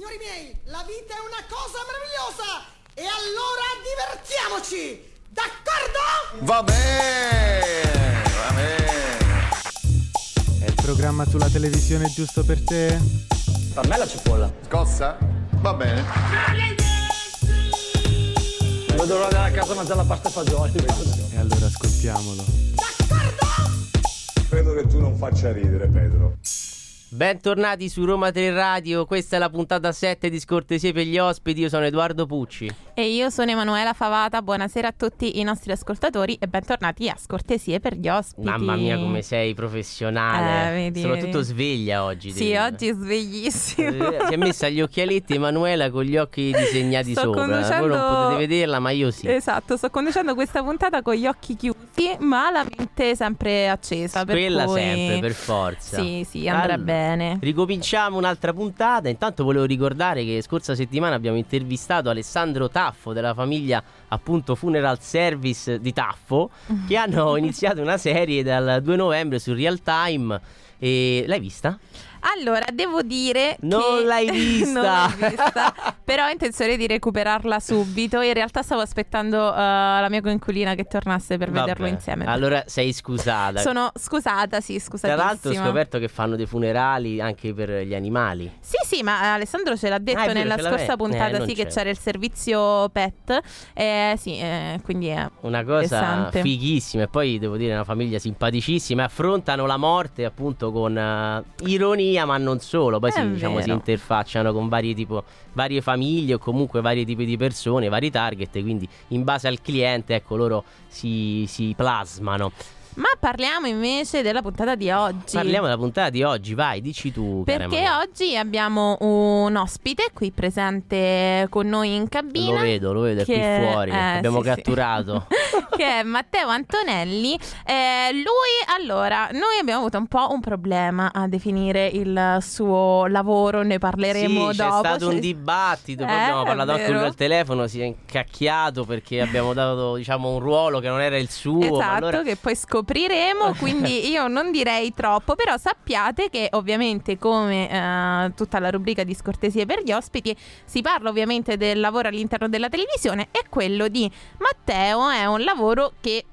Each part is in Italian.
Signori miei, la vita è una cosa meravigliosa! E allora divertiamoci! D'accordo? Va bene, va bene. È il programma sulla televisione giusto per te? Per me la cipolla. Scossa? Va bene. Non dovrò andare a casa a mangiare la pasta e fagioli. E allora ascoltiamolo. Credo che tu non faccia ridere, Pedro. Bentornati su Roma 3 Radio, questa è la puntata 7 di Scortesie per gli ospiti, io sono Edoardo Pucci. E io sono Emanuela Favata, buonasera a tutti i nostri ascoltatori e bentornati a Scortesie per gli ospiti. Mamma mia come sei professionale, Eh, vedi, soprattutto vedi. sveglia oggi. Sì, devi- oggi sveglissimo. Eh, Si è messa gli occhialetti Emanuela con gli occhi disegnati Sto sopra. conducendo- Voi non potete vederla, ma io sì. Esatto, sto conducendo questa puntata con gli occhi chiusi, ma la mente sempre accesa. per Quella cui- sempre, per forza. Sì, sì, andrà Allora, bene. Ricominciamo un'altra puntata. Intanto volevo ricordare che scorsa settimana abbiamo intervistato Alessandro Taffo della famiglia appunto Funeral Service di Taffo che hanno iniziato una serie dal 2 novembre su Real Time. E l'hai vista? Allora, devo dire Non che... l'hai vista! non l'ho vista, però ho intenzione di recuperarla subito. In realtà stavo aspettando eh, la mia coinquilina che tornasse per vederlo Vabbè, insieme. Allora sei scusata. Sono scusata, sì, Tra scusatissima. l'altro ho scoperto che fanno dei funerali anche per gli animali. Sì, sì, ma Alessandro ce l'ha detto Ah, vero, nella scorsa Eh, puntata, non sì, che c'era. il servizio pet. Eh, sì, eh, quindi è Una cosa interessante. fighissima e poi devo dire una famiglia simpaticissima. Affrontano la morte appunto con eh, ironia, ma non solo. Poi È si, diciamo, si interfacciano con varie, tipo, varie famiglie o comunque vari tipi di persone, vari target. Quindi in base al cliente, ecco, loro si, si plasmano. Ma parliamo invece della puntata di oggi. Parliamo della puntata di oggi, vai, dici tu. Perché oggi abbiamo un ospite qui presente con noi in cabina. Lo vedo, lo vedo, è che- qui fuori. eh, Abbiamo sì, sì. catturato. che è Matteo Antonelli. Eh, lui, allora, noi abbiamo avuto un po' un problema a definire il suo lavoro, ne parleremo sì, dopo. C'è stato C'è- un dibattito, poi Eh, abbiamo è parlato anche lui al telefono, si è incacchiato perché abbiamo dato diciamo un ruolo che non era il suo. Esatto, allora- che poi scopriremo, quindi io non direi troppo, però sappiate che ovviamente come eh, tutta la rubrica di scortesie per gli ospiti si parla ovviamente del lavoro all'interno della televisione e quello di Matteo è un lavoro che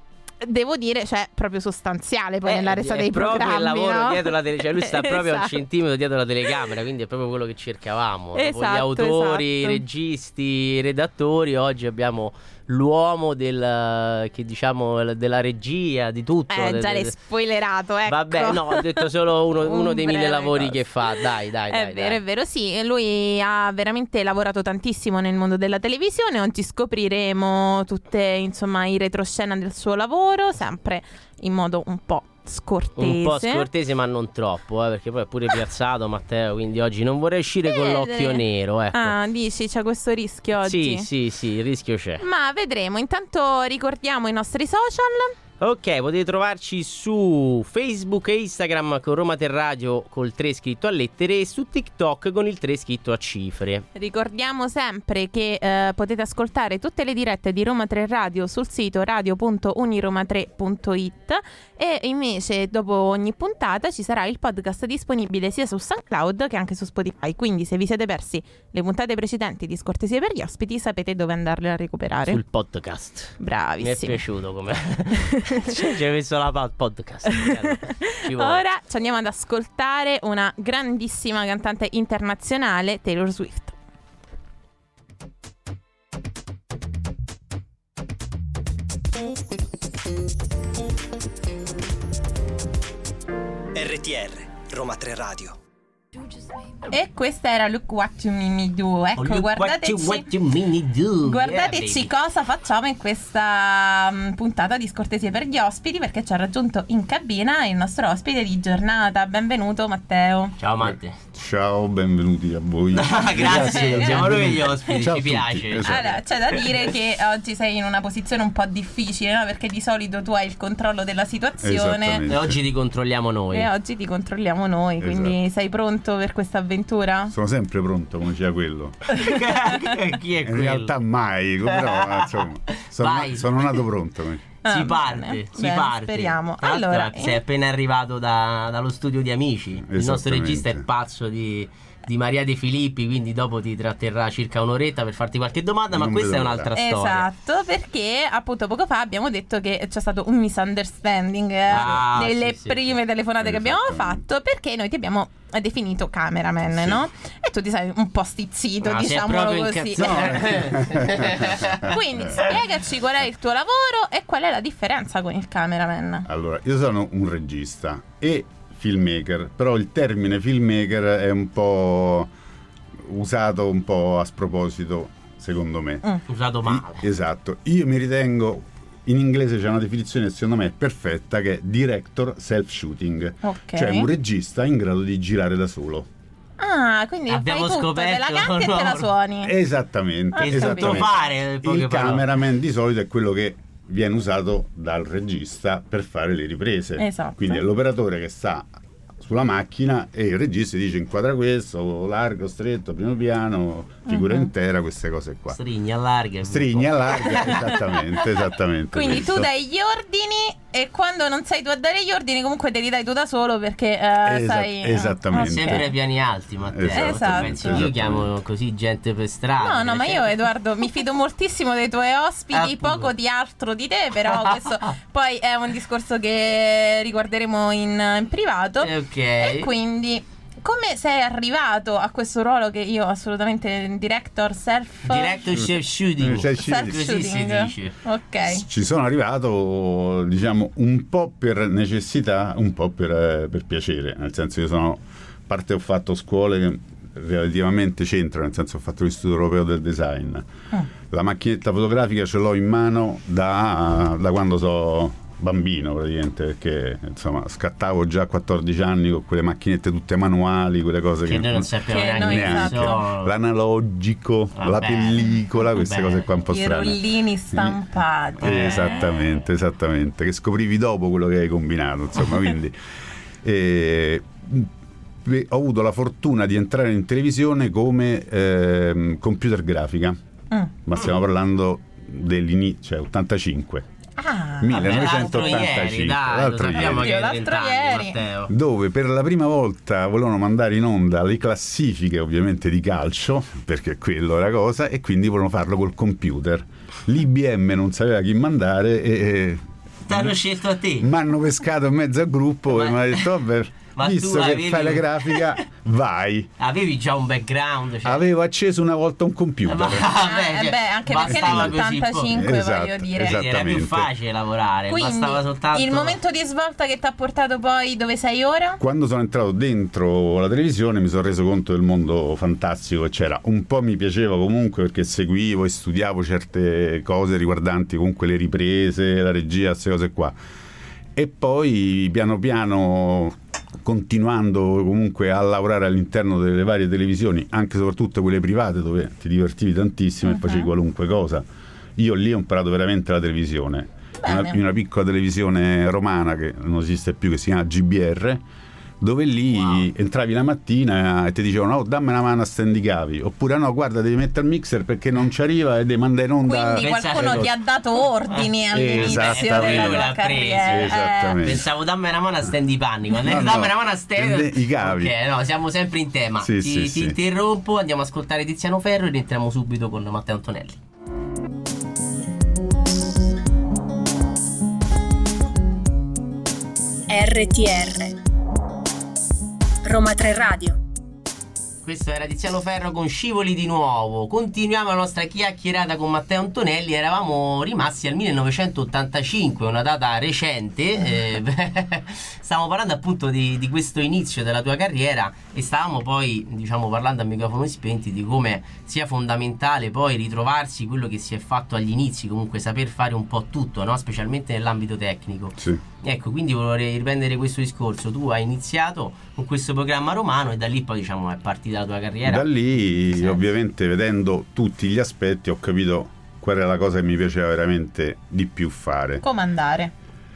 devo dire, cioè proprio sostanziale poi Eh, nella resa dei proprio programmi, il lavoro no? dietro la tele, cioè lui sta proprio a un Esatto. centimetro dietro la telecamera, quindi è proprio quello che cercavamo. Dopo gli Esatto, autori, i esatto. registi, i redattori, oggi abbiamo l'uomo del, che diciamo della regia, di tutto. Eh, già l'hai spoilerato, ecco. Vabbè, no, ho detto solo uno, Un uno dei mille lavori cosa. che fa. Dai, dai, È dai. vero, dai. è vero, sì, lui ha veramente lavorato tantissimo nel mondo della televisione, oggi scopriremo tutte, insomma, i retroscena del suo lavoro, sempre in modo un po' scortese. Un po' scortese, ma non troppo, eh, perché poi è pure piazzato Matteo. Quindi oggi non vorrei uscire con Vede. l'occhio nero. Ecco. Ah, dici, c'è questo rischio oggi? sì, sì, sì, il rischio c'è. Ma vedremo, intanto ricordiamo i nostri social. Ok, potete trovarci su Facebook e Instagram con Roma Terradio col 3 scritto a lettere e su TikTok con il 3 scritto a cifre. Ricordiamo sempre che eh, potete ascoltare tutte le dirette di Roma 3 Radio sul sito radio.uniroma3.it e invece dopo ogni puntata ci sarà il podcast disponibile sia su SoundCloud che anche su Spotify. Quindi se vi siete persi le puntate precedenti di Scortesie per gli ospiti sapete dove andarle a recuperare. Sul podcast. Mi è piaciuto come Cioè, ci hai messo la pa- podcast. Ci vuole. Ora ci andiamo ad ascoltare una grandissima cantante internazionale, Taylor Swift. RTR, Roma 3 Radio. E questa era Look What You Me Do. Ecco, Oh, look what guardateci. you- what you do. Guardateci Yeah, cosa facciamo in questa mm, puntata di Scortesie per gli ospiti perché ci ha raggiunto in cabina il nostro ospite di giornata. Benvenuto Matteo. Ciao Matte. Ciao, benvenuti a voi. Grazie, siamo noi gli ospiti, Ciao ci piace. esatto. Allora, c'è da dire che oggi sei in una posizione un po' difficile, no? Perché di solito tu hai il controllo della situazione. E oggi ti controlliamo noi. e oggi ti controlliamo noi, quindi Esatto. sei pronto per questa avventura? Sono sempre pronto, come diceva quello. Chi è In quello? realtà mai, però insomma, sono, Vai. sono nato pronto. Si Ah, parte, bene. si Bene, parte. speriamo. Tra Allora, sei appena arrivato da- dallo studio di Amici. Il nostro regista è pazzo di, di Maria De Filippi, quindi dopo ti tratterrà circa un'oretta per farti qualche domanda, ma Non questa è un'altra storia. Esatto, perché appunto poco fa abbiamo detto che c'è stato un misunderstanding eh, Ah, nelle sì, sì, prime telefonate che abbiamo Esattamente. fatto perché noi ti abbiamo definito cameraman, Sì. no? E tu ti sei un po' stizzito, Ah, si è diciamolo così. Quindi spiegaci qual è il tuo lavoro e qual è la differenza con il cameraman. Allora, io sono un regista e filmmaker, però il termine filmmaker è un po' usato un po' a sproposito, secondo me. Mm. Usato male. Esatto, io mi ritengo in inglese c'è una definizione secondo me perfetta che è director self-shooting, Ok. cioè un regista in grado di girare da solo. Ah, quindi Abbiamo fai tutto, te la scoperto canti e te la suoni. Esattamente, Ah, esattamente. fare, Il cameraman di solito è quello che viene usato dal regista per fare le riprese. Esatto. Quindi è l'operatore che sta sulla macchina e il regista dice inquadra questo, largo, stretto, primo piano, figura Mhm. intera, queste cose qua. Stringi, allarga. e Strigni, allarga, esattamente, esattamente. Quindi tu questo. dai gli ordini e quando non sei tu a dare gli ordini comunque te li dai tu da solo perché eh, Esa- sai... esattamente. ok. Sempre ai piani alti, Matteo. Esatto, Esatto. Pensi, io chiamo così gente per strada. No, no, ma io cioè- Edoardo mi fido moltissimo dei tuoi ospiti, Appunto. poco di altro di te, però questo poi è un discorso che riguarderemo in, in privato. Eh, ok. E quindi come sei arrivato a questo ruolo che io assolutamente director self Director chef shooting. Self self Così si shooting? dice. Ok. Ci sono arrivato, diciamo, un po' per necessità, un po' per, eh, per piacere, nel senso io sono, a parte ho fatto scuole che relativamente c'entrano, nel senso ho fatto l'Istituto Europeo del Design. Ah. La macchinetta fotografica ce l'ho in mano da, da quando so bambino praticamente, perché insomma scattavo già a 14 anni con quelle macchinette tutte manuali, quelle cose che, Che non sappiamo Che neanche neanche l'analogico, la Vabbè. pellicola, queste Vabbè. cose qua un po' I strane. rollini stampati. Eh, Esattamente, esattamente, che scoprivi dopo quello che hai combinato, insomma, quindi eh, ho avuto la fortuna di entrare in televisione come ehm, computer grafica, Mm. ma stiamo parlando dell'inizio, cioè 85, Ah, Vabbè, l'altro 1985, ieri, l'altro ieri. L'altro 30 anni, ieri. Matteo. dove per la prima volta volevano mandare in onda le classifiche ovviamente di calcio, perché quello era cosa, e quindi volevano farlo col computer. L'IBM non sapeva chi mandare e... e T'hanno scelto a te. mi hanno pescato in mezzo al gruppo Ma- e mi ha detto vabbè Ma tu visto che avevi- fai la grafica vai Avevi già un background. Cioè... avevo acceso una volta un computer Ma- vabbè, Eh, cioè, beh, anche perché bastava nel così po- 85 Esatto, voglio dire. Era più facile lavorare, Quindi bastava soltanto il momento di svolta che ti ha portato poi dove sei ora? quando sono entrato dentro la televisione mi sono reso conto del mondo fantastico che c'era un po' mi piaceva comunque perché seguivo e studiavo certe cose riguardanti comunque le riprese la regia queste cose qua e poi piano piano continuando comunque a lavorare all'interno delle varie televisioni anche e soprattutto quelle private dove ti divertivi tantissimo e Mhm. facevi qualunque cosa io lì ho imparato veramente la televisione Bene. una, in una piccola televisione romana che non esiste più che si chiama GBR dove lì Wow. entravi la mattina e ti dicevano oh dammi una mano a stendi cavi oppure no guarda devi mettere il mixer perché non ci arriva e devi mandare in onda Quindi qualcuno ti ha dato ordini Eh, all'inizio esattamente. della carriera. Eh, esattamente. Pensavo dammi una mano a stand i panni. Quando No, dammi no. una mano a Prende i cavi. Ok, no, siamo sempre in tema. Sì, ti sì, ti sì. interrompo, andiamo a ascoltare Tiziano Ferro e rientriamo subito con Matteo Antonelli. RTR Roma 3 Radio Questo era Tiziano Ferro con Scivoli di nuovo. Continuiamo la nostra chiacchierata con Matteo Antonelli. Eravamo rimasti al 1985, una data recente. eh, stavamo parlando appunto di, di questo inizio della tua carriera e stavamo poi, diciamo, parlando a microfoni spenti di come sia fondamentale poi ritrovarsi quello che si è fatto agli inizi, comunque saper fare un po' tutto, no? specialmente nell'ambito tecnico. Sì. Ecco, quindi vorrei riprendere questo discorso. Tu hai iniziato con questo programma romano e da lì poi diciamo è partita la tua carriera. Da lì, ovviamente, vedendo tutti gli aspetti, ho capito qual era la cosa che mi piaceva veramente di più fare. Comandare.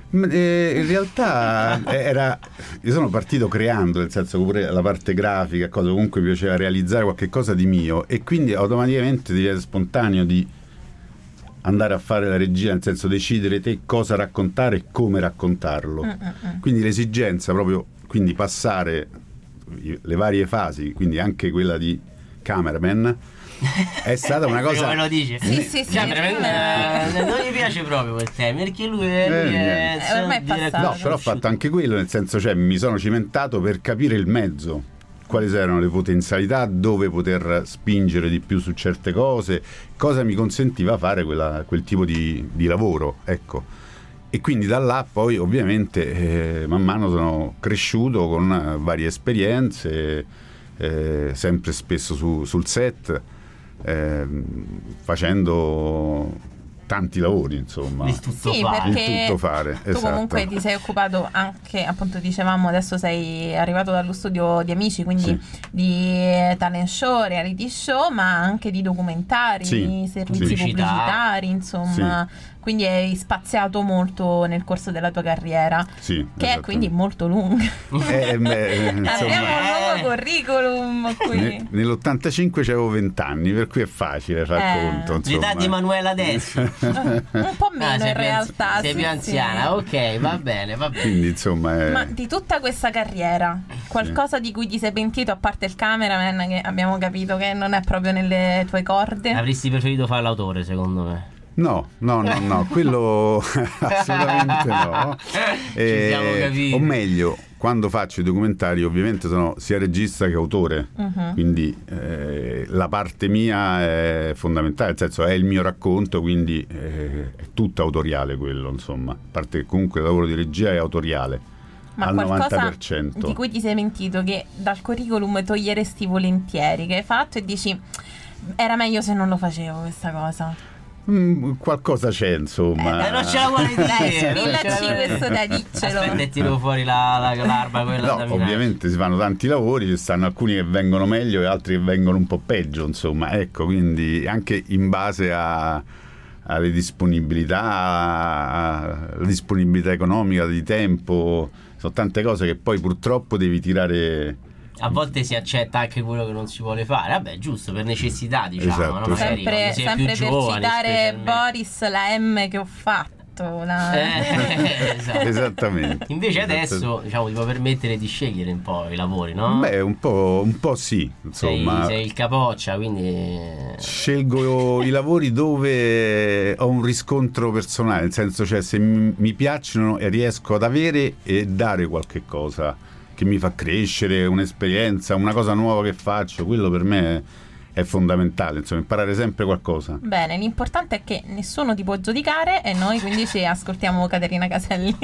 Ma, eh, in realtà era. Io sono partito creando, nel senso che pure la parte grafica, cosa comunque mi piaceva realizzare qualche cosa di mio, e quindi automaticamente diventa spontaneo di andare a fare la regia, nel senso decidere te cosa raccontare e come raccontarlo. Mm, mm, mm. Quindi l'esigenza proprio, quindi passare le varie fasi, quindi anche quella di cameraman, è stata una cosa... Come lo dice? Sì, sì, sì. Cioè, eh, non gli piace proprio quel tema perché lui è, lui è- Eh, ormai è dire- passato. No, però ho fatto anche quello, nel senso, cioè, mi sono cimentato per capire il mezzo, quali erano le potenzialità, dove poter spingere di più su certe cose, cosa mi consentiva fare quella- quel tipo di, di lavoro, ecco. E quindi da là poi ovviamente eh, man mano sono cresciuto con eh, varie esperienze, eh, sempre spesso su- sul set, ehm, facendo tanti lavori, insomma. Di tutto Sì, fare. Perché tutto fare, tu esatto. comunque ti sei occupato anche, appunto dicevamo, adesso sei arrivato dallo studio di Amici, quindi Sì. di talent show, reality show, ma anche di documentari, Sì, servizi sì. Pubblicità. pubblicitari, insomma. Quindi hai spaziato molto nel corso della tua carriera, Sì, che è esatto. quindi molto lunga. Eh, beh, Abbiamo insomma, un nuovo curriculum qui. ne- nell'85 avevo 20 anni, per cui è facile far Eh. conto. L'età di Emanuela adesso. Un po' meno Ah, in più anzi- realtà. Sei sì, più sì. anziana, ok, va bene, va bene. Quindi insomma è- Ma di tutta questa carriera, qualcosa di cui ti sei pentito, a parte il cameraman, che abbiamo capito che non è proprio nelle tue corde? Avresti preferito fare l'autore, secondo me. No, no, no, no, quello assolutamente no. Ci siamo capiti. o meglio, quando faccio i documentari ovviamente sono sia regista che autore, Mhm. quindi eh, la parte mia è fondamentale, nel senso è il mio racconto, quindi eh, è tutto autoriale quello, insomma, a parte che comunque il lavoro di regia è autoriale. Ma al qualcosa 90%. di cui ti sei mentito che dal curriculum toglieresti volentieri, che hai fatto e dici era meglio se non lo facevo questa cosa. Mm, qualcosa c'è, insomma. Eh, non ce la vuole dire. Dai, non ce la spillaci questo dai, diccelo. Aspetta, e tiro fuori la, la, l'arma quella No, da ovviamente si fanno tanti lavori, ci stanno alcuni che vengono meglio e altri che vengono un po' peggio, insomma, ecco, quindi anche in base a- alle disponibilità, alla disponibilità economica, di tempo, sono tante cose che poi purtroppo devi tirare... A volte si accetta anche quello che non si vuole fare. Vabbè, giusto, per necessità, diciamo. Esatto, no? Magari sempre sempre più per giovani, citare. Boris la M che ho fatto. Eh, esatto. Esattamente. Invece adesso, diciamo, ti può permettere di scegliere un po' i lavori, no? Beh, un po', un po' sì, sei, insomma. sei il capoccia, quindi... Scelgo i lavori dove ho un riscontro personale, nel senso cioè se mi piacciono e riesco ad avere e dare qualche cosa che mi fa crescere, un'esperienza, una cosa nuova che faccio, quello per me è, è fondamentale, insomma, imparare sempre qualcosa. Bene, l'importante è che nessuno ti può giudicare e noi quindi ci ascoltiamo Caterina Caselli.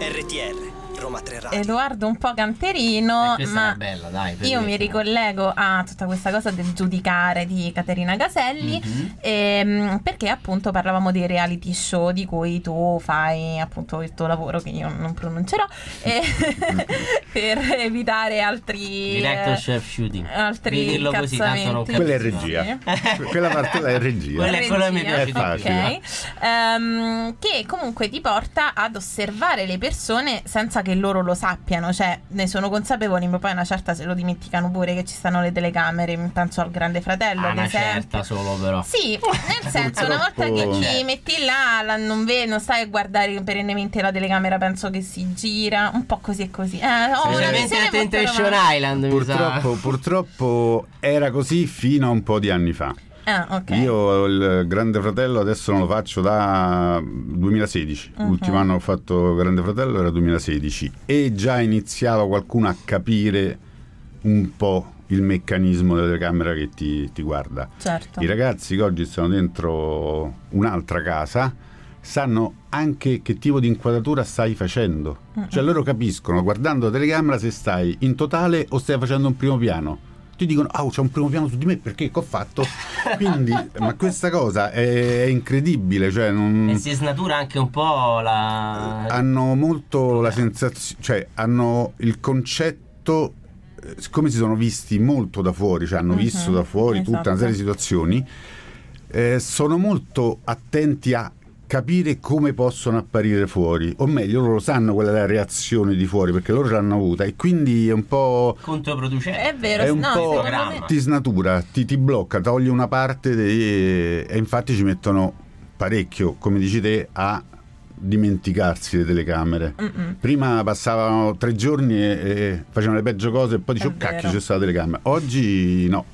RTR, Roma 3 Radio. Edoardo un po' canterino, Eh, ma bella, dai. io mi ricollego a tutta questa cosa del giudicare di Caterina Caselli Mhm. ehm, perché appunto parlavamo dei reality show di cui tu fai appunto il tuo lavoro che io non pronuncerò e- per evitare altri Directorship shooting. altri dirlo così, tanto non. Quella è regia. Quella parte là è regia. Quella è quello che mi piace di più. facile. ok. Ehm, che comunque ti porta ad osservare le persone senza che loro lo sappiano, cioè ne sono consapevoli, ma poi una certa se lo dimenticano pure che ci stanno le telecamere, penso al Grande Fratello, Ah, una esempio. certa solo però. Sì, nel senso, una volta che ti metti là, la- non, ve- non stai a guardare perennemente la telecamera, penso che si gira, un po' così e così. Eh, ho una Specialmente visione a molto Temptation. Island. Purtroppo, purtroppo era così fino a un po' di anni fa. Ah, ok. Io il Grande Fratello adesso non lo faccio da 2016. Mhm. L'ultimo anno che ho fatto Grande Fratello era 2016 e già iniziava qualcuno a capire un po' il meccanismo della telecamera che ti, ti guarda. Certo. I ragazzi che oggi stanno dentro un'altra casa sanno anche che tipo di inquadratura stai facendo. Cioè loro capiscono guardando la telecamera se stai in totale o stai facendo un primo piano. Ti dicono, ah, c'è un primo piano su di me perché che ho fatto? Quindi, ma questa cosa è, è incredibile, cioè non E si snatura anche un po' la... hanno molto la sensazione, cioè hanno il concetto, eh, siccome si sono visti molto da fuori, cioè hanno Mhm, visto da fuori tutta esatto. una serie di situazioni, eh, sono molto attenti a capire come possono apparire fuori, o meglio, loro sanno qual è la reazione di fuori perché loro l'hanno avuta e quindi è un po'. Controproducente. È vero, È un no, po' me- ti snatura, ti, ti blocca, toglie una parte dei- e infatti ci mettono parecchio, come dici te, a dimenticarsi le telecamere. Mm-mm. Prima passavano tre giorni e, e facevano le peggio cose e poi dice È oh cacchio c'è stata la telecamera. Oggi no.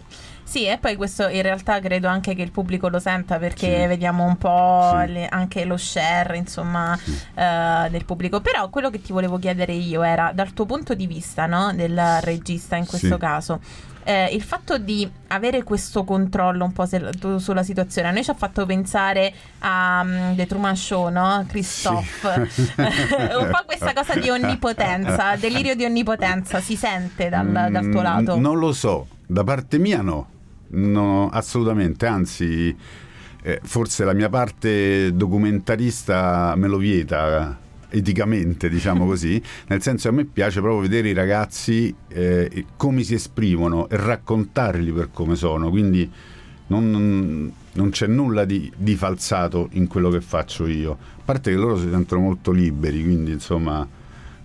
Sì, e poi questo in realtà credo anche che il pubblico lo senta perché Sì. vediamo un po' Sì. le- anche lo share, insomma, eh, del pubblico. Però quello che ti volevo chiedere io era, dal tuo punto di vista, no, del regista in questo Sì. caso, eh, il fatto di avere questo controllo un po' se- tu- sulla situazione, a noi ci ha fatto pensare a mm, The Truman Show, no? Christophe. un po' questa cosa di onnipotenza, delirio di onnipotenza, si sente dal, dal tuo Mm, lato? Non lo so, da parte mia no, no assolutamente, anzi eh, forse la mia parte documentarista me lo vieta eticamente, diciamo così, nel senso che a me piace proprio vedere i ragazzi eh, come si esprimono e raccontarli per come sono, quindi non, non c'è nulla di, di falsato in quello che faccio io, a parte che loro si sentono molto liberi, quindi insomma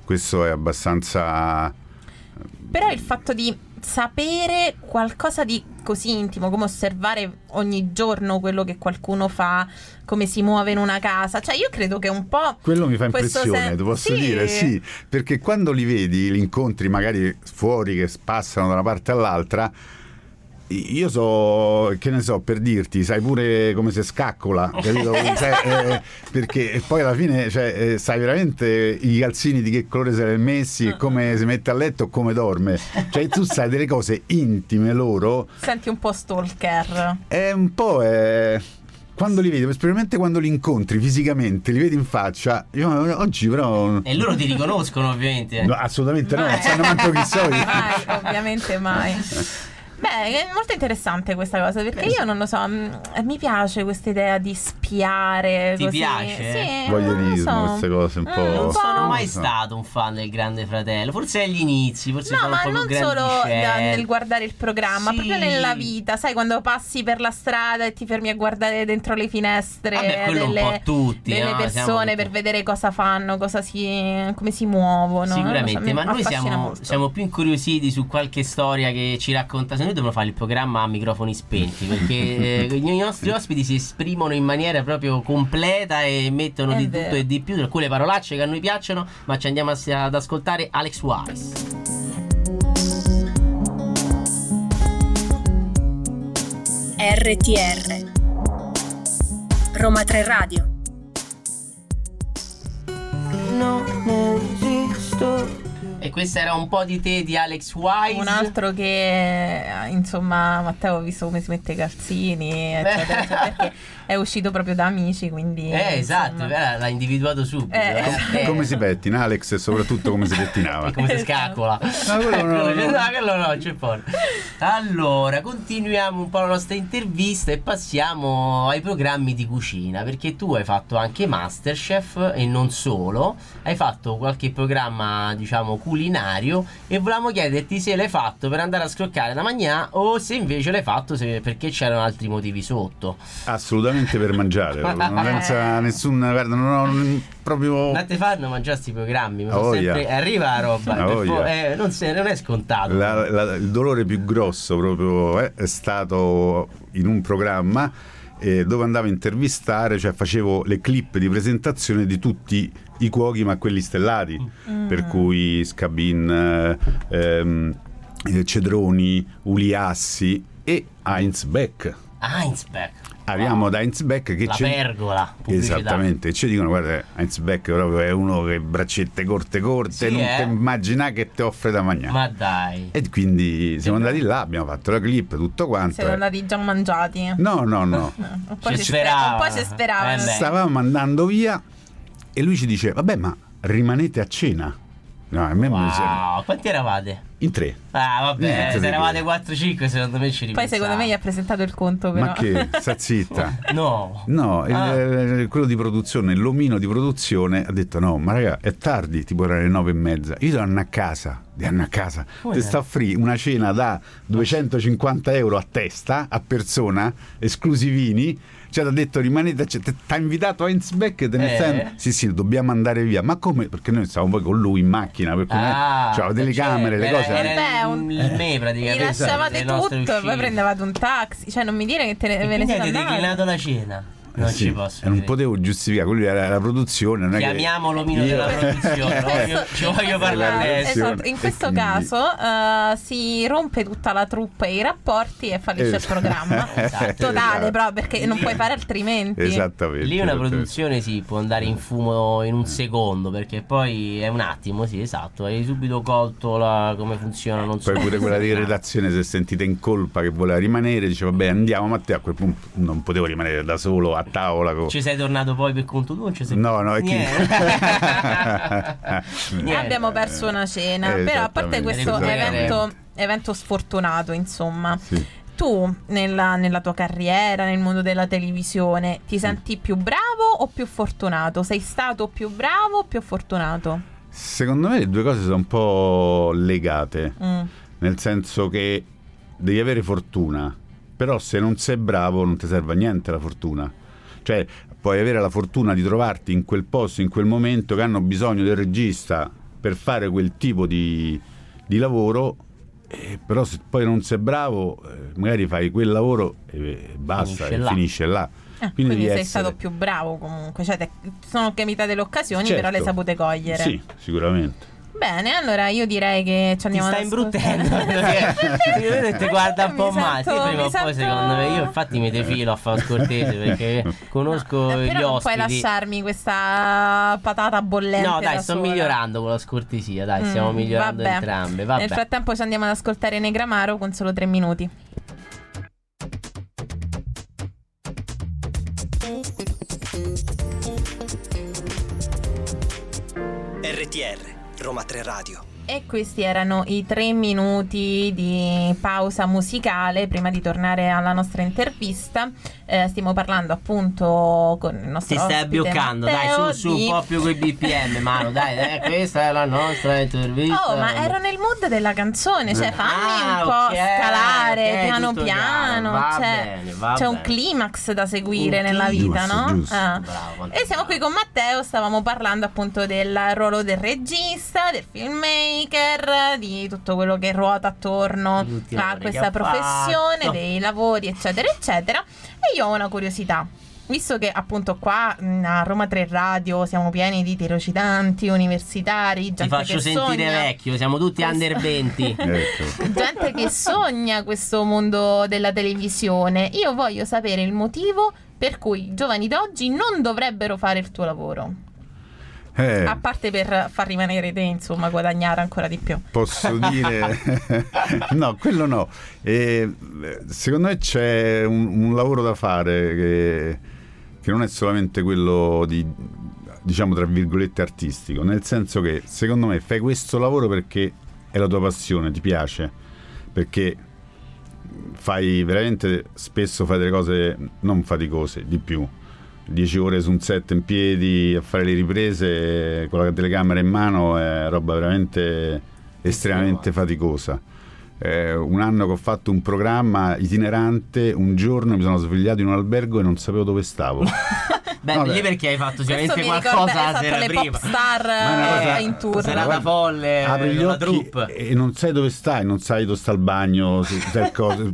questo è abbastanza... Però il fatto di sapere qualcosa di così intimo, come osservare ogni giorno quello che qualcuno fa, come si muove in una casa, cioè io credo che un po'... Quello mi fa impressione, sen- posso Sì. dire, sì, perché quando li vedi, li incontri magari fuori che passano da una parte all'altra, io so, che ne so, per dirti, sai pure come si scaccola, capito? Cioè, eh, perché poi alla fine cioè, eh, sai veramente i calzini di che colore se li hai messi e come si mette a letto o come dorme. Cioè tu sai delle cose intime loro, Senti un po' stalker. è un po'... eh, quando li vedi, specialmente quando li incontri fisicamente, li vedi in faccia, io oggi però... E loro ti riconoscono, ovviamente. No, assolutamente no, non sanno manco chi sono. Mai, ovviamente mai. Beh, è molto interessante questa cosa perché io non lo so, mh, mi piace questa idea di spiare. Ti così. piace? Sì, lo so. queste cose un Mm, po'. un Non sono mai stato un fan del Grande Fratello, forse agli inizi, forse No, sono ma non solo da- nel guardare il programma, Sì. proprio nella vita, sai, quando passi per la strada e ti fermi a guardare dentro le finestre Vabbè, quello un delle, po' tutti, delle no? persone Siamo per tutti- vedere cosa fanno, cosa si, come si muovono. Sicuramente, so, ma noi siamo, siamo più incuriositi su qualche storia che ci racconta. Se noi dobbiamo fare il programma a microfoni spenti, perché eh, i nostri ospiti si esprimono in maniera proprio completa e mettono È di vero. tutto e di più, le parolacce che a noi piacciono, ma ci andiamo a- ad ascoltare Alex Wise. RTR Roma 3 Radio E questo era un po' di te di Alex Wise. Un altro che eh, insomma Matteo visto come si mette i calzini eccetera, eccetera, perché è uscito proprio da amici quindi Eh, esatto, insomma. eh, l'ha individuato subito. Eh. eh. Come si pettina Alex e soprattutto come si pettinava. Come si scaccola. No, quello no, no. no, quello no, c'è fuori. Allora, continuiamo un po' la nostra intervista e passiamo ai programmi di cucina, perché tu hai fatto anche Masterchef e non solo, hai fatto qualche programma, diciamo, culinario e volevamo chiederti se l'hai fatto per andare a scroccare la magnà o se invece l'hai fatto se- perché c'erano altri motivi sotto. Assolutamente per mangiare, non pensa nessun. Guarda, non ho proprio. Ma te fanno mangiare questi programmi? Mi sono Oh. sempre... Arriva la roba, Ah, voglia. fo- eh, non, se- non è scontato. La- la- il dolore più grosso proprio eh, è stato in un programma eh, dove andavo a intervistare, cioè facevo le clip di presentazione di tutti i cuochi, ma quelli stellati, Mm. per cui Scabin, eh, ehm, eh, Cedroni, Uliassi e Heinz Beck. Heinz Beck. Arriviamo da Heinz Beck che La ci- pergola. pubblicità. Esattamente, ci dicono guarda Heinz Beck proprio è uno che braccette corte corte, Sì, non eh? ti immagina che ti offre da mangiare. Ma dai. E quindi siamo andati là, abbiamo fatto la clip, tutto quanto. siete eh. andati già mangiati No, no, no. un po' Ci ci sperava. spera- un po' ci speravano Eh. Stavamo andando via e lui ci dice, vabbè, ma rimanete a cena. No, a me mi dice, Wow, quanti eravate? In tre. Ah, vabbè, Niente se di eravate che. 4-5, secondo me ci poi ripensavo. secondo me gli ha presentato il conto però Ma che? Sta zitta. No. No, il- Ah. eh, quello di produzione, l'omino di produzione ha detto no, ma raga, è tardi, tipo erano le nove e mezza. Io andare a casa, devo andare a casa. Ti sta free una cena da 250 euro a testa, a persona, esclusivini. Cioè, ti ha detto rimanete, a cena. ti ha invitato Heinz Beck, te ne Eh? stai- Sì, sì, dobbiamo andare via. Ma come? Perché noi stavamo poi con lui in macchina, per cui Ah, c'aveva delle cioè, camere, le era- cose. Era il, un- il me praticamente. lasciavate le nostre tutto, uscite. poi prendevate un taxi, cioè non mi dire che te ne, ve ne siete andati. declinato la cena. Eh Non sì, ci posso e non potevo giustificare, quello era la produzione. Non è che- Chiamiamolo Mino della Io- produzione, voglio- ci voglio parlare Eh, adesso. Esatto, in questo quindi- caso eh, si rompe tutta la truppa e i rapporti e fallisce Esatto. il programma. Esatto. Totale, però, perché non puoi fare altrimenti. Esattamente. Lì una produzione sì, può andare in fumo in un secondo perché poi è un attimo, sì, esatto, hai subito colto la- come funziona, non so. Poi pure quella di redazione si è sentita in colpa che voleva rimanere, diceva vabbè andiamo, ma te a quel punto non potevo rimanere da solo a tavola. co- Ci sei tornato poi per conto tuo? non ci sei- No, no, è chi... Abbiamo perso una cena, Eh, però a parte questo evento, evento sfortunato, insomma. Sì. Tu nella, nella tua carriera, nel mondo della televisione, ti senti più bravo o più fortunato? Sei stato più bravo o più fortunato? Secondo me le due cose sono un po' legate, Mm. nel senso che devi avere fortuna, però se non sei bravo non ti serve a niente la fortuna. Cioè, puoi avere la fortuna di trovarti in quel posto, in quel momento che hanno bisogno del regista per fare quel tipo di, di lavoro, eh, però se poi non sei bravo, eh, magari fai quel lavoro e basta, Finisce e là. finisce là. Eh, Quindi quindi devi sei essere- stato più bravo comunque, cioè te- sono camitate le occasioni, Certo. però le hai sapute cogliere. Sì, sicuramente. Bene, allora io direi che ci Ti andiamo stai ad ascoltare. imbruttendo perché io ti guarda un po' Mi male. Sì, sento- prima o mi poi, sento- secondo me, io infatti mi defilo a fare scortese perché conosco Eh, gli però non puoi ospiti. lasciarmi questa patata bollente. No, dai, da sto sola. migliorando con la scortesia, dai, stiamo Mm, migliorando vabbè. entrambe. Vabbè. Nel frattempo ci andiamo ad ascoltare Negramaro con solo tre minuti. RTR, Roma 3 Radio. E questi erano i tre minuti di pausa musicale prima di tornare alla nostra intervista. Eh, stiamo parlando appunto con il nostro Ti stai abbioccando, dai, su, su, di- un po' più con i BPM, mano, dai, eh, questa è la nostra intervista. Oh, ma ero nel mood della canzone, cioè fammi Ah, un po' ok, scalare ok, piano piano. va cioè, bene, va c'è un climax da seguire Un nella vita, giusto, no? giusto. Ah. Bravo, E siamo qui bravo. con Matteo, stavamo parlando appunto del ruolo del regista, del filmmaker, di tutto quello che ruota attorno a questa professione, fatto. dei lavori, eccetera, eccetera. E io ho una curiosità. Visto che appunto qua mh, a Roma 3 Radio siamo pieni di tirocitanti, universitari, gente Ti faccio sentire sogna vecchio, siamo tutti Questo- under 20. Ecco. gente che sogna questo mondo della televisione. Io voglio sapere il motivo per cui i giovani d'oggi non dovrebbero fare il tuo lavoro. Eh, A parte per far rimanere te, insomma, guadagnare ancora di più. Posso dire, no, quello no. E, secondo me c'è un, un lavoro da fare che, che non è solamente quello di, diciamo, tra virgolette, artistico, nel senso che secondo me fai questo lavoro perché è la tua passione, ti piace, perché fai veramente spesso fai delle cose non faticose, di più. 10 ore su un set in piedi a fare le riprese con la telecamera in mano è roba veramente estremamente faticosa. Eh, un anno che ho fatto un programma itinerante, un giorno mi sono svegliato in un albergo e non sapevo dove stavo. Beh, Vabbè. lì perché hai fatto sicuramente qualcosa la esatto, sera le prima. pop star eh, in tour. Serata folle, apri gli occhi troupe. e non sai dove stai, non sai dove sta il bagno, se, se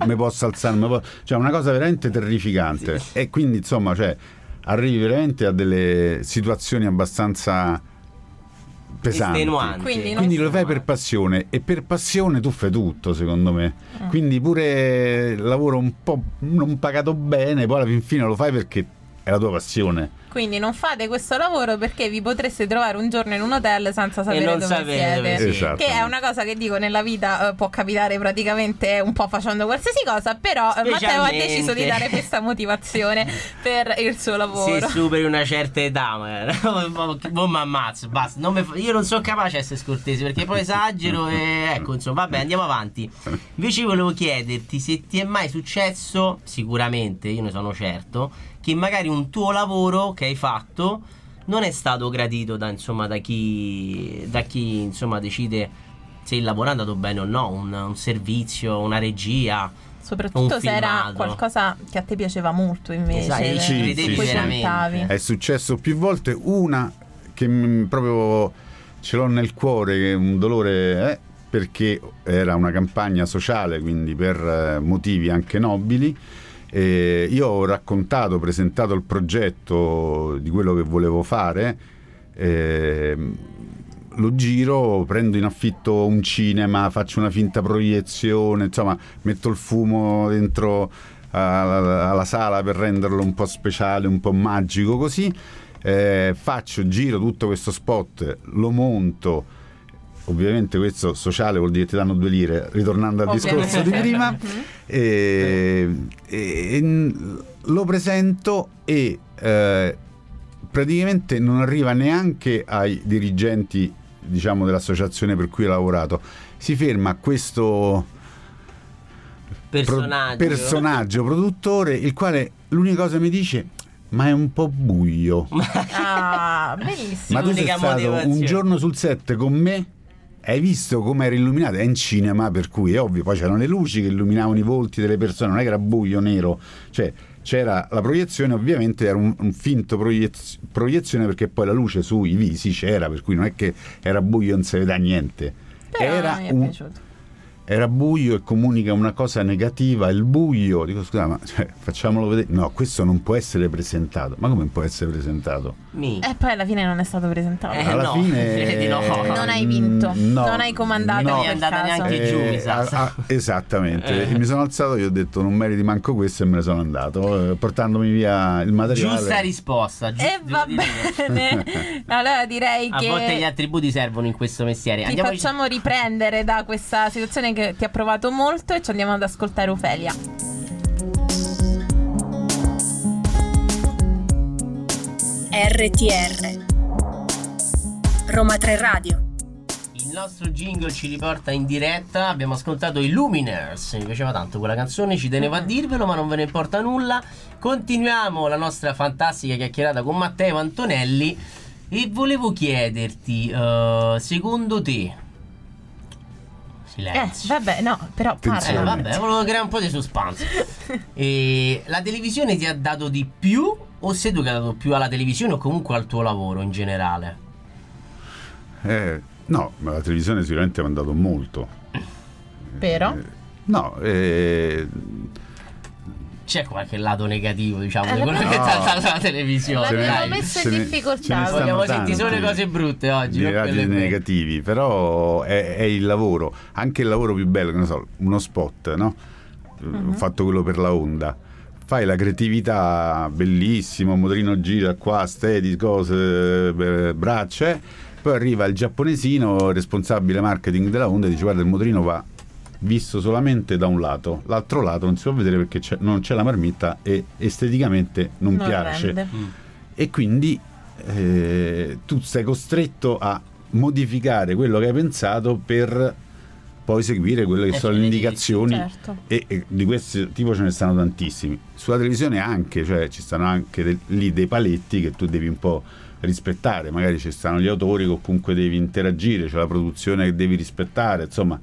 mi posso alzare, mi po- cioè una cosa veramente terrificante. E quindi insomma, cioè, arrivi veramente a delle situazioni abbastanza pesanti. Estenuanti. Quindi Quindi lo fai per passione e per passione tu fai tutto, secondo me. Quindi pure il lavoro un po' non pagato bene, poi alla fin fine lo fai perché è la tua passione. Quindi non fate questo lavoro perché vi potreste trovare un giorno in un hotel senza sapere dove sapere siete. dove. Esatto. Che è una cosa che dico nella vita eh, può capitare praticamente un po' facendo qualsiasi cosa, però eh, Matteo ha deciso di dare questa motivazione per il suo lavoro. Se superi una certa età, non mi ammazzo, basta. Non fa- Io non sono capace di essere scortese perché poi esagero e ecco, insomma, vabbè, andiamo avanti. Invece volevo chiederti se ti è mai successo, sicuramente, io ne sono certo, che magari un tuo lavoro che hai fatto non è stato gradito da, insomma, da chi, da chi insomma, decide se il lavoro è andato bene o no, un, un servizio, una regia. Soprattutto Un se era qualcosa che a te piaceva molto invece. Esatto, eh, cui veramente. contavi. È successo più volte, una che proprio ce l'ho nel cuore, un dolore, eh, perché era una campagna sociale, quindi per eh, motivi anche nobili, E io ho raccontato, presentato il progetto di quello che volevo fare, ehm, lo giro, prendo in affitto un cinema, faccio una finta proiezione, insomma metto il fumo dentro alla, alla sala per renderlo un po' speciale, un po' magico così. Eh, faccio, giro tutto questo spot, lo monto. Ovviamente questo sociale vuol dire che ti danno due lire, ritornando al discorso di prima. E, e- e n- lo presento e eh, praticamente non arriva neanche ai dirigenti diciamo dell'associazione per cui ho lavorato si ferma a questo pro- Personaggio. personaggio produttore il quale l'unica cosa mi dice ma è un po' buio Ah, bellissimo. ma tu sei stato un giorno sul set con me hai visto come era illuminato? È in cinema, per cui è ovvio. Poi c'erano le luci che illuminavano i volti delle persone, non è che era buio nero, cioè c'era la proiezione, ovviamente era un, un finto proiez- proiezione perché poi la luce sui visi c'era, per cui non è che era buio e non si vedeva niente. Però era, mi è un- piaciuto. Era buio e comunica una cosa negativa. Il buio, dico scusa, ma cioè, facciamolo vedere. No, questo non può essere presentato. Ma come può essere presentato? Mi. E poi alla fine non è stato presentato. Eh, Alla no, fine no. Non hai vinto. Mm, no, non hai comandato Non è andata neanche giù, mi sa. ah, ah, esattamente, Eh. mi sono alzato e ho detto non meriti manco questo e me ne sono andato, eh, portandomi via il materiale. Giusta risposta. giu- E va che- bene. allora direi A che volte gli attributi servono in questo mestiere. ti Andiamoci- facciamo riprendere da questa situazione che ti ha provato molto e ci andiamo ad ascoltare Ofelia. RTR Roma 3 Radio Il nostro jingle ci riporta in diretta. Abbiamo ascoltato i Luminers. Mi piaceva tanto quella canzone, ci tenevo a dirvelo, ma non ve ne importa nulla. Continuiamo la nostra fantastica chiacchierata con Matteo Antonelli. E volevo chiederti, eh, secondo te. Eh, Silenzio. vabbè, no, però Eh, parla. vabbè, volevo creare un po' di suspense. e la televisione ti ha dato di più? O sei tu che hai dato più alla televisione o comunque al tuo lavoro in generale? Eh, no, ma la televisione sicuramente mi ha dato molto. Però No, eh, C'è qualche lato negativo, diciamo, Eh, di quello no. che dato la televisione? L'abbiamo dai. messo in difficoltà. Vogliamo tanti sentire solo le cose brutte oggi. non lati negativi, però è, è il lavoro, anche il lavoro più bello, che ne so, uno spot, no? Mhm. Ho fatto quello per la Honda. Fai la creatività bellissimo, motorino gira qua, steady, cose, braccia, eh. poi arriva il giapponesino, responsabile marketing della Honda, e dice guarda il motorino va visto solamente da un lato, l'altro lato non si può vedere perché c'è- non c'è la marmitta e esteticamente non, non piace. rende. e quindi eh, tu sei costretto a modificare quello che hai pensato per poi seguire quelle che Eh, sono le indicazioni. Certo. e, e di questo tipo ce ne stanno tantissimi. Sulla televisione anche cioè ci stanno anche de- lì dei paletti che tu devi un po' rispettare. Magari ci stanno gli autori con comunque devi interagire c'è la produzione che devi rispettare insomma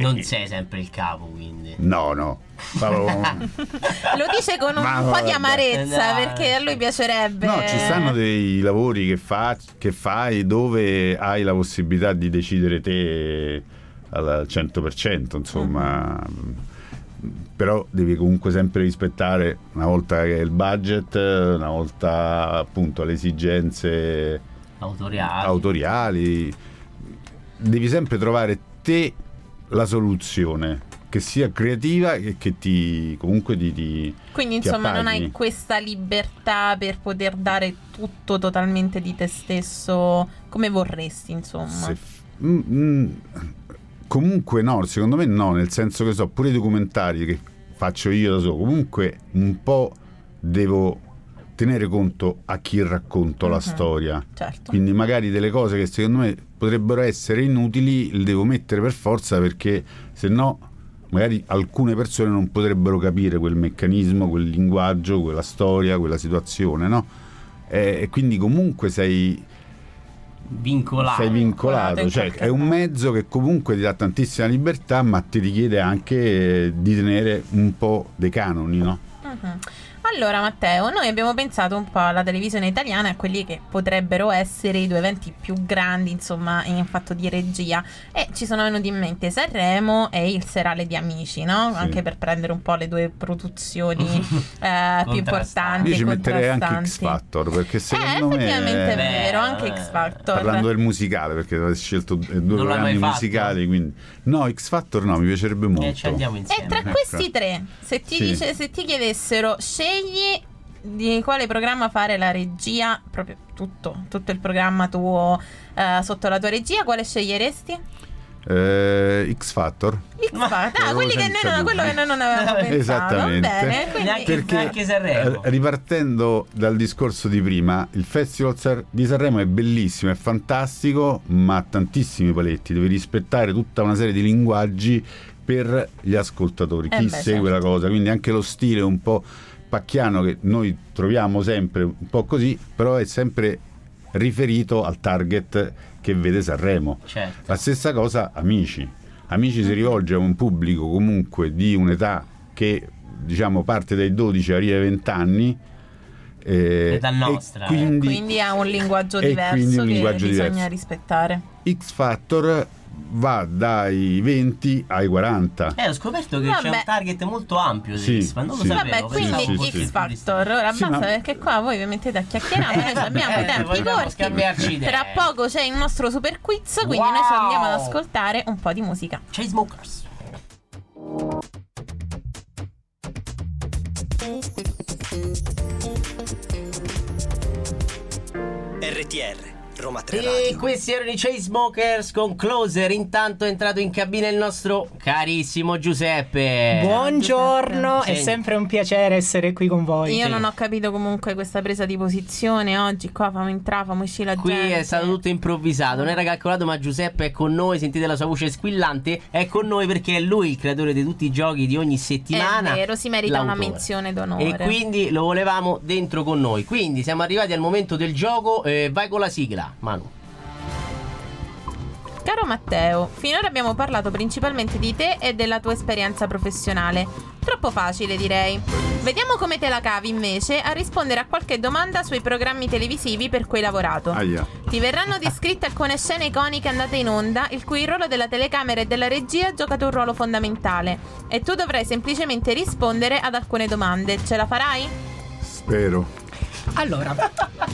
Non sei sempre il capo, quindi. no no Lo dice con un Ma po' di amarezza Dai. perché a lui piacerebbe. No, ci stanno dei lavori che, fa- che fai dove hai la possibilità di decidere te al 100%, insomma. Però devi comunque sempre rispettare una volta il budget, una volta appunto le esigenze Autoriale. autoriali. Devi sempre trovare te la soluzione che sia creativa e che ti comunque ti, ti- Quindi insomma non hai questa libertà per poter dare tutto totalmente di te stesso come vorresti, insomma. Se Mm, mm, comunque no, secondo me no, nel senso che so, pure i documentari che faccio io da solo, comunque un po' devo tenere conto a chi racconto la Mhm. storia. Certo. Quindi magari delle cose che secondo me potrebbero essere inutili le devo mettere per forza perché se no magari alcune persone non potrebbero capire quel meccanismo, quel linguaggio, quella storia, quella situazione, no? E, e quindi comunque sei Vincolato. sei vincolato, in cioè è un modo. mezzo che comunque ti dà tantissima libertà, ma ti richiede anche di tenere un po' dei canoni, no? Mhm. Allora Matteo, noi abbiamo pensato un po' alla televisione italiana e a quelli che potrebbero essere i due eventi più grandi, insomma, in fatto di regia e ci sono venuti in mente Sanremo e il Serale di Amici, no? Sì. Anche per prendere un po' le due produzioni eh, più importanti Io e ci metterei anche. X Factor perché Eh, secondo effettivamente è me vero, anche Eh, X Factor. parlando del musicale perché avete scelto due Non programmi musicali quindi no X Factor no mi piacerebbe molto E ci andiamo E insieme. tra Ecco. questi tre, se ti, Sì. dice- se ti chiedessero scegli di quale programma fare la regia, proprio tutto, tutto il programma tuo eh, sotto la tua regia, quale sceglieresti? Eh, X Factor X Factor. Ah, quelli che noi non, quello che noi non avevamo pensato. Esattamente. Bene, quindi perché neanche Sanremo. eh, ripartendo dal discorso di prima il festival di Sanremo è bellissimo è fantastico ma ha tantissimi paletti devi rispettare tutta una serie di linguaggi per gli ascoltatori Eh chi beh, segue certo. la cosa quindi anche lo stile un po' pacchiano che noi troviamo sempre un po' così però è sempre riferito al target che vede Sanremo Certo. la stessa cosa Amici. Amici si rivolge a un pubblico comunque di un'età che diciamo parte dai 12 arriva ai 20 anni. Eh, Età nostra, e quindi, quindi ha un linguaggio diverso un che linguaggio bisogna diverso. rispettare. X Factor va dai 20 ai 40. Eh, ho scoperto che c'è Vabbè. un target molto ampio di Sì, X Factor, non lo sì. sapevo. Vabbè, quindi sì, X. Factor. Ora Sì, basta ma- perché qua voi vi mettete a chiacchierare. Noi ci abbiamo Eh, i tempi corti. Tra poco c'è il nostro super quiz, quindi noi ci andiamo ad ascoltare un po' di musica. C'è smokers. RTR, Roma 3 E questi erano i Chainsmokers con Closer. Intanto è entrato in cabina il nostro carissimo Giuseppe. Buongiorno, è Senti. sempre un piacere essere qui con voi. Io non ho capito comunque questa presa di posizione oggi. Qua famo entrare, famo uscire la Qui gente. è stato tutto improvvisato, non era calcolato, ma Giuseppe è con noi. Sentite la sua voce squillante. È con noi perché è lui il creatore di tutti i giochi di ogni settimana. È vero, si merita una l'autore. menzione d'onore. E quindi lo volevamo dentro con noi. Quindi siamo arrivati al momento del gioco. eh, vai con la sigla, Manu. Caro Matteo, finora abbiamo parlato principalmente di te e della tua esperienza professionale. Troppo facile, direi. Vediamo come te la cavi invece a rispondere a qualche domanda sui programmi televisivi per cui hai lavorato. Aia. Ti verranno descritte alcune scene iconiche andate in onda, il cui ruolo della telecamera e della regia ha giocato un ruolo fondamentale. E tu dovrai semplicemente rispondere ad alcune domande. Ce la farai? Spero. Allora,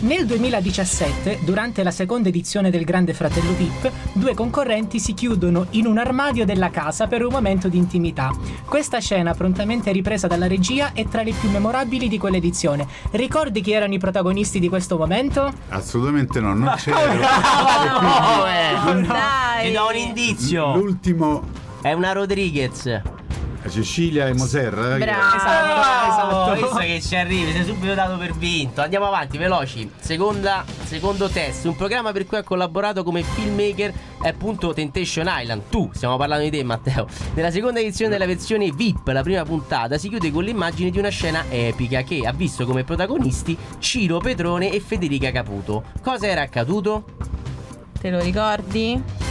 nel 2017, durante la seconda edizione del Grande Fratello VIP, due concorrenti si chiudono in un armadio della casa per un momento di intimità. Questa scena, prontamente ripresa dalla regia, è tra le più memorabili di quell'edizione. Ricordi chi erano i protagonisti di questo momento? Assolutamente no, non c'ero. No, eh. Dai! Ti do un indizio. L'ultimo È una Rodriguez. Cecilia e Moser. Bravo. Esatto, visto che ci arrivi, sei subito dato per vinto. Andiamo avanti, veloci. Seconda, secondo test, un programma per cui ha collaborato come filmmaker è appunto Temptation Island. Tu, stiamo parlando di te, Matteo. Nella seconda edizione della versione VIP, la prima puntata, si chiude con l'immagine di una scena epica che ha visto come protagonisti Ciro Petrone e Federica Caputo. Cosa era accaduto? Te lo ricordi?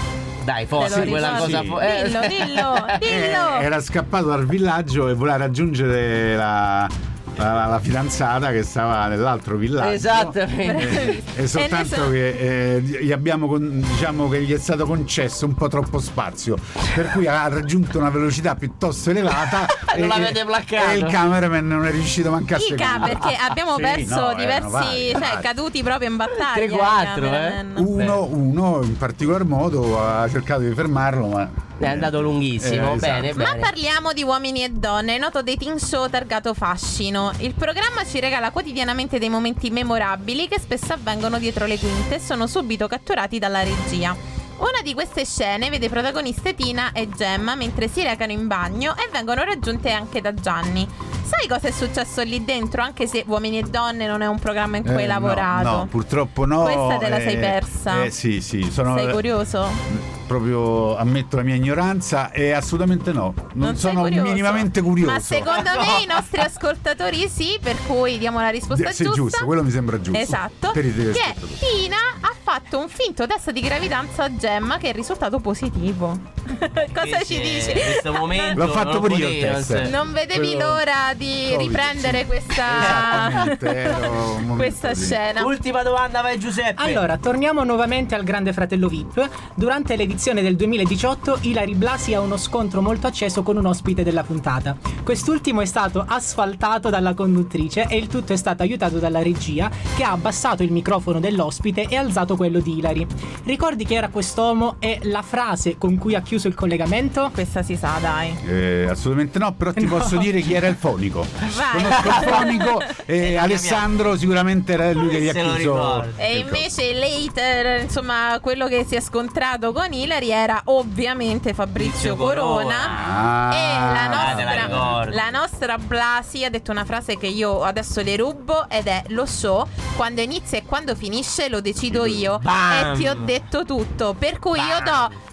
Dai, forse quella cosa. fo- eh. Dillo, dillo, Eh, dillo! era scappato dal villaggio e voleva raggiungere la, la- la fidanzata che stava nell'altro villaggio. Esattamente. E soltanto E ne so- che eh, gli abbiamo con- diciamo che gli è stato concesso un po' troppo spazio, per cui ha raggiunto una velocità piuttosto elevata Non e, l'avete placcato. e il cameraman non è riuscito manco a Ica, perché abbiamo Sì, perso no, diversi, vari, cioè vari. caduti proprio in battaglia. 3-4, i cameraman. Uno, uno in particolar modo ha cercato di fermarlo, ma È andato lunghissimo. Eh, esatto. Bene, Ma bene. parliamo di uomini e donne, noto dating show targato fascino. Il programma ci regala quotidianamente dei momenti memorabili che spesso avvengono dietro le quinte e sono subito catturati dalla regia. Una di queste scene vede protagoniste Tina e Gemma mentre si recano in bagno e vengono raggiunte anche da Gianni. Sai cosa è successo lì dentro? Anche se Uomini e Donne non è un programma in cui hai Eh, no, lavorato. No, purtroppo no. Questa te la eh, sei persa. Eh sì, sì, sono Sei curioso? proprio ammetto la mia ignoranza e assolutamente no. Non, sei sono curioso? minimamente curioso. Ma secondo me i nostri ascoltatori sì, per cui diamo la risposta Sì, giusta. giusto, quello mi sembra giusto. Esatto. Per i Che telespettatori. Tina ha fatto un finto test di gravidanza a Gemma che è risultato positivo. Cosa Che ci dici? In questo momento L'ho fatto non pure io il potevo, test. non vedevi Quello- l'ora di Covid, riprendere sì. questa, questa scena. Ultima domanda, vai Giuseppe. Allora, torniamo nuovamente al Grande Fratello VIP. Durante l'edizione del 2018, Ilari Blasi ha uno scontro molto acceso con un ospite della puntata. Quest'ultimo è stato asfaltato dalla conduttrice e il tutto è stato aiutato dalla regia che ha abbassato il microfono dell'ospite e alzato quello di Ilari. Ricordi chi era quest'uomo e la frase con cui ha chiuso il collegamento? Questa si sa, dai. Eh, assolutamente no, però ti No. posso dire chi era il fonico. Vai. Conosco il fonico e Alessandro sicuramente era lui che gli ha chiuso. ricordo. E invece later, insomma, quello che si è scontrato con Hilary era ovviamente Fabrizio Corona. Corona. Ah, e la Ah, te la nostra, ricordi. la nostra Blasi ha detto una frase che io adesso le rubo ed è lo so, quando inizia e quando finisce lo decido io. Bam. E ti ho detto tutto. Per cui io do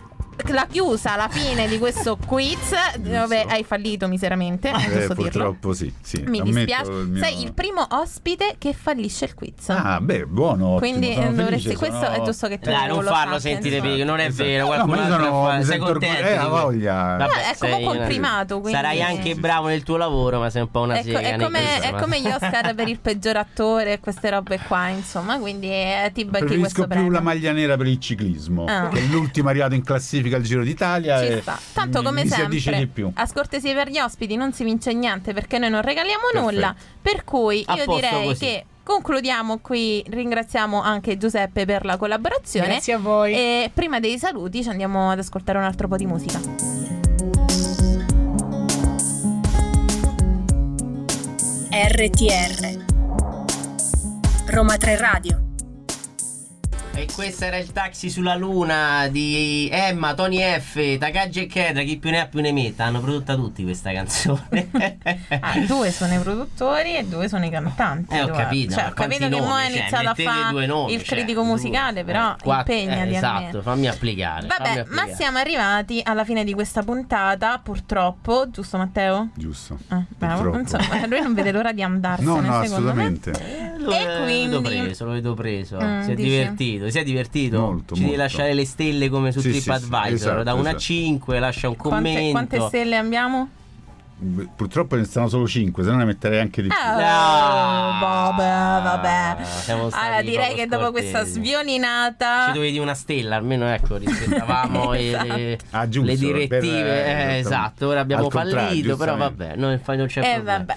la chiusa alla fine di questo quiz dove hai fallito miseramente, Eh, giusto dirlo. purtroppo sì, sì. Mi dispiace. il mio- Sei il primo ospite che fallisce il quiz. Ah, beh, buono. Quindi eh, dovresti. felice, Questo sono- è giusto che tu Dai, non lo farlo sappia, sentire non è Esatto. vero. No, Qualcun ma io altro sono- fa- mi sei contento. eh, voglia. Vabbè, Eh, è comunque un primato, quindi- Sarai anche bravo nel tuo lavoro, ma sei un po' una Ecco, sega. è, come, è come gli Oscar per il peggior attore e queste robe qua, insomma. Quindi eh, ti becchi questo Preferisco più premio. la maglia nera per il ciclismo, Ah. che è l'ultimo arrivato in classifica al Giro d'Italia. Ci e sta. Tanto come sempre, addice di più. a scortesia per gli ospiti non si vince niente perché noi non regaliamo Perfetto. nulla. Per cui A io direi così. che concludiamo qui. Ringraziamo anche Giuseppe per la collaborazione. Grazie a voi. E prima dei saluti ci andiamo ad ascoltare un altro po' di musica. RTR Roma 3 Radio E questo era il taxi sulla luna di Emma, Tony F, Takagi e Kedra, chi più ne ha più ne metta. Hanno prodotta tutti questa canzone. Ah, due sono i produttori e due sono i cantanti. Eh, ho capito, Cioè, ma ho capito che mo è Cioè, iniziato a mettete fare due nomi, il cioè, critico due. musicale, però Eh, quattro- impegnati eh. Esatto, fammi applicare. fammi Vabbè, ma applicare. siamo arrivati alla fine di questa puntata, purtroppo, giusto Matteo? Giusto. Ah, bravo. Insomma, lui non vede l'ora di andarsene, No, no, secondo me. Lo, E lo quindi- vedo preso, lo vedo preso. Mm, si è dici? divertito, si è divertito. Molto, Ci devi molto. lasciare le stelle come su Sì, sì, sì, TripAdvisor. esatto, da 1 a esatto. 5, lascia un Quante, commento. quante stelle abbiamo? Beh, Purtroppo ne stanno solo 5, se no ne metterei anche di più. Oh, No. vabbè, vabbè. Siamo stati Allora, direi che dopo questa scortesi. sviolinata Ci dovevi una stella, almeno ecco, rispettavamo le- Esatto. le, Ah, giusto, le direttive. per- eh, esattamente. esatto, ora abbiamo fallito, però vabbè, non, non c'è Eh, problema. vabbè.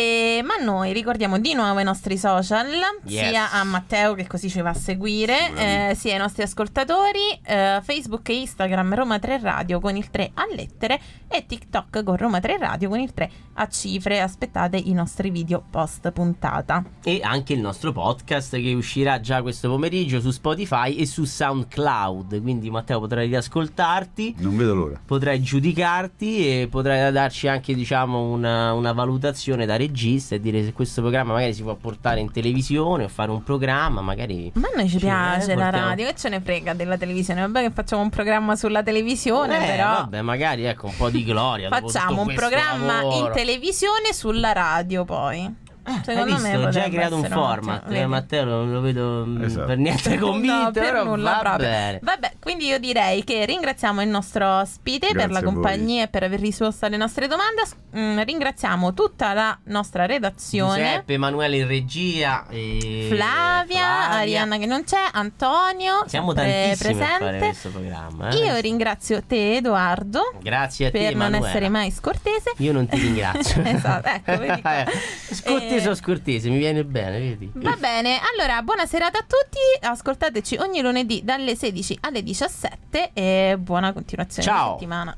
E- ma noi ricordiamo di nuovo i nostri social, Yes. sia a Matteo che così ci va a seguire, eh, sia ai nostri ascoltatori, eh, Facebook e Instagram Roma 3 Radio con il 3 a lettere e TikTok con Roma 3 Radio con il 3 a cifre. Aspettate i nostri video post puntata. E anche il nostro podcast che uscirà già questo pomeriggio su Spotify e su SoundCloud. Quindi Matteo potrai riascoltarti. Non vedo l'ora. Potrai giudicarti e potrai darci anche diciamo una, una valutazione da regista e dire se questo programma magari si può portare in televisione o fare un programma magari Ma a noi ci piace la portiamo- radio, che ce ne frega della televisione? Vabbè che facciamo un programma sulla televisione, Eh, però vabbè magari ecco un po' di gloria facciamo un programma lavoro. in televisione sulla radio poi. Secondo Hai visto? me Ho già creato un format eh, vedi? Matteo non lo vedo mm, Esatto. per niente convinto No, per nulla va proprio. bene Vabbè, quindi io direi che ringraziamo il nostro ospite per Grazie la a voi. compagnia e per aver risposto alle nostre domande. Mm, ringraziamo tutta la nostra redazione. Giuseppe, Emanuele in regia e Flavia, Arianna che non c'è, Antonio, siamo tantissimi a fare presente. questo programma eh. Io ringrazio te Edoardo grazie a te per non Emanuela. essere mai scortese. io non ti ringrazio Esatto, ecco, vedi qua. scortese Eh, o scortese mi viene bene vedi Va bene, allora buona serata a tutti, ascoltateci ogni lunedì dalle 16 alle 17 e buona continuazione Ciao. di settimana.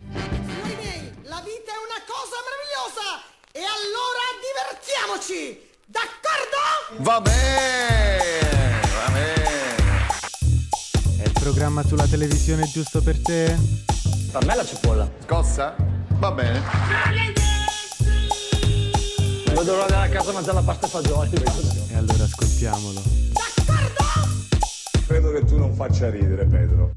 Signori miei, la vita è una cosa meravigliosa! E allora divertiamoci! D'accordo? Va bene, va bene. È il programma sulla televisione giusto per te? Per me la cipolla. Scossa? Va bene. Non vedo l'ora della casa mangiare la pasta e fagioli. E allora ascoltiamolo. D'accordo? Credo che tu non faccia ridere, Pedro.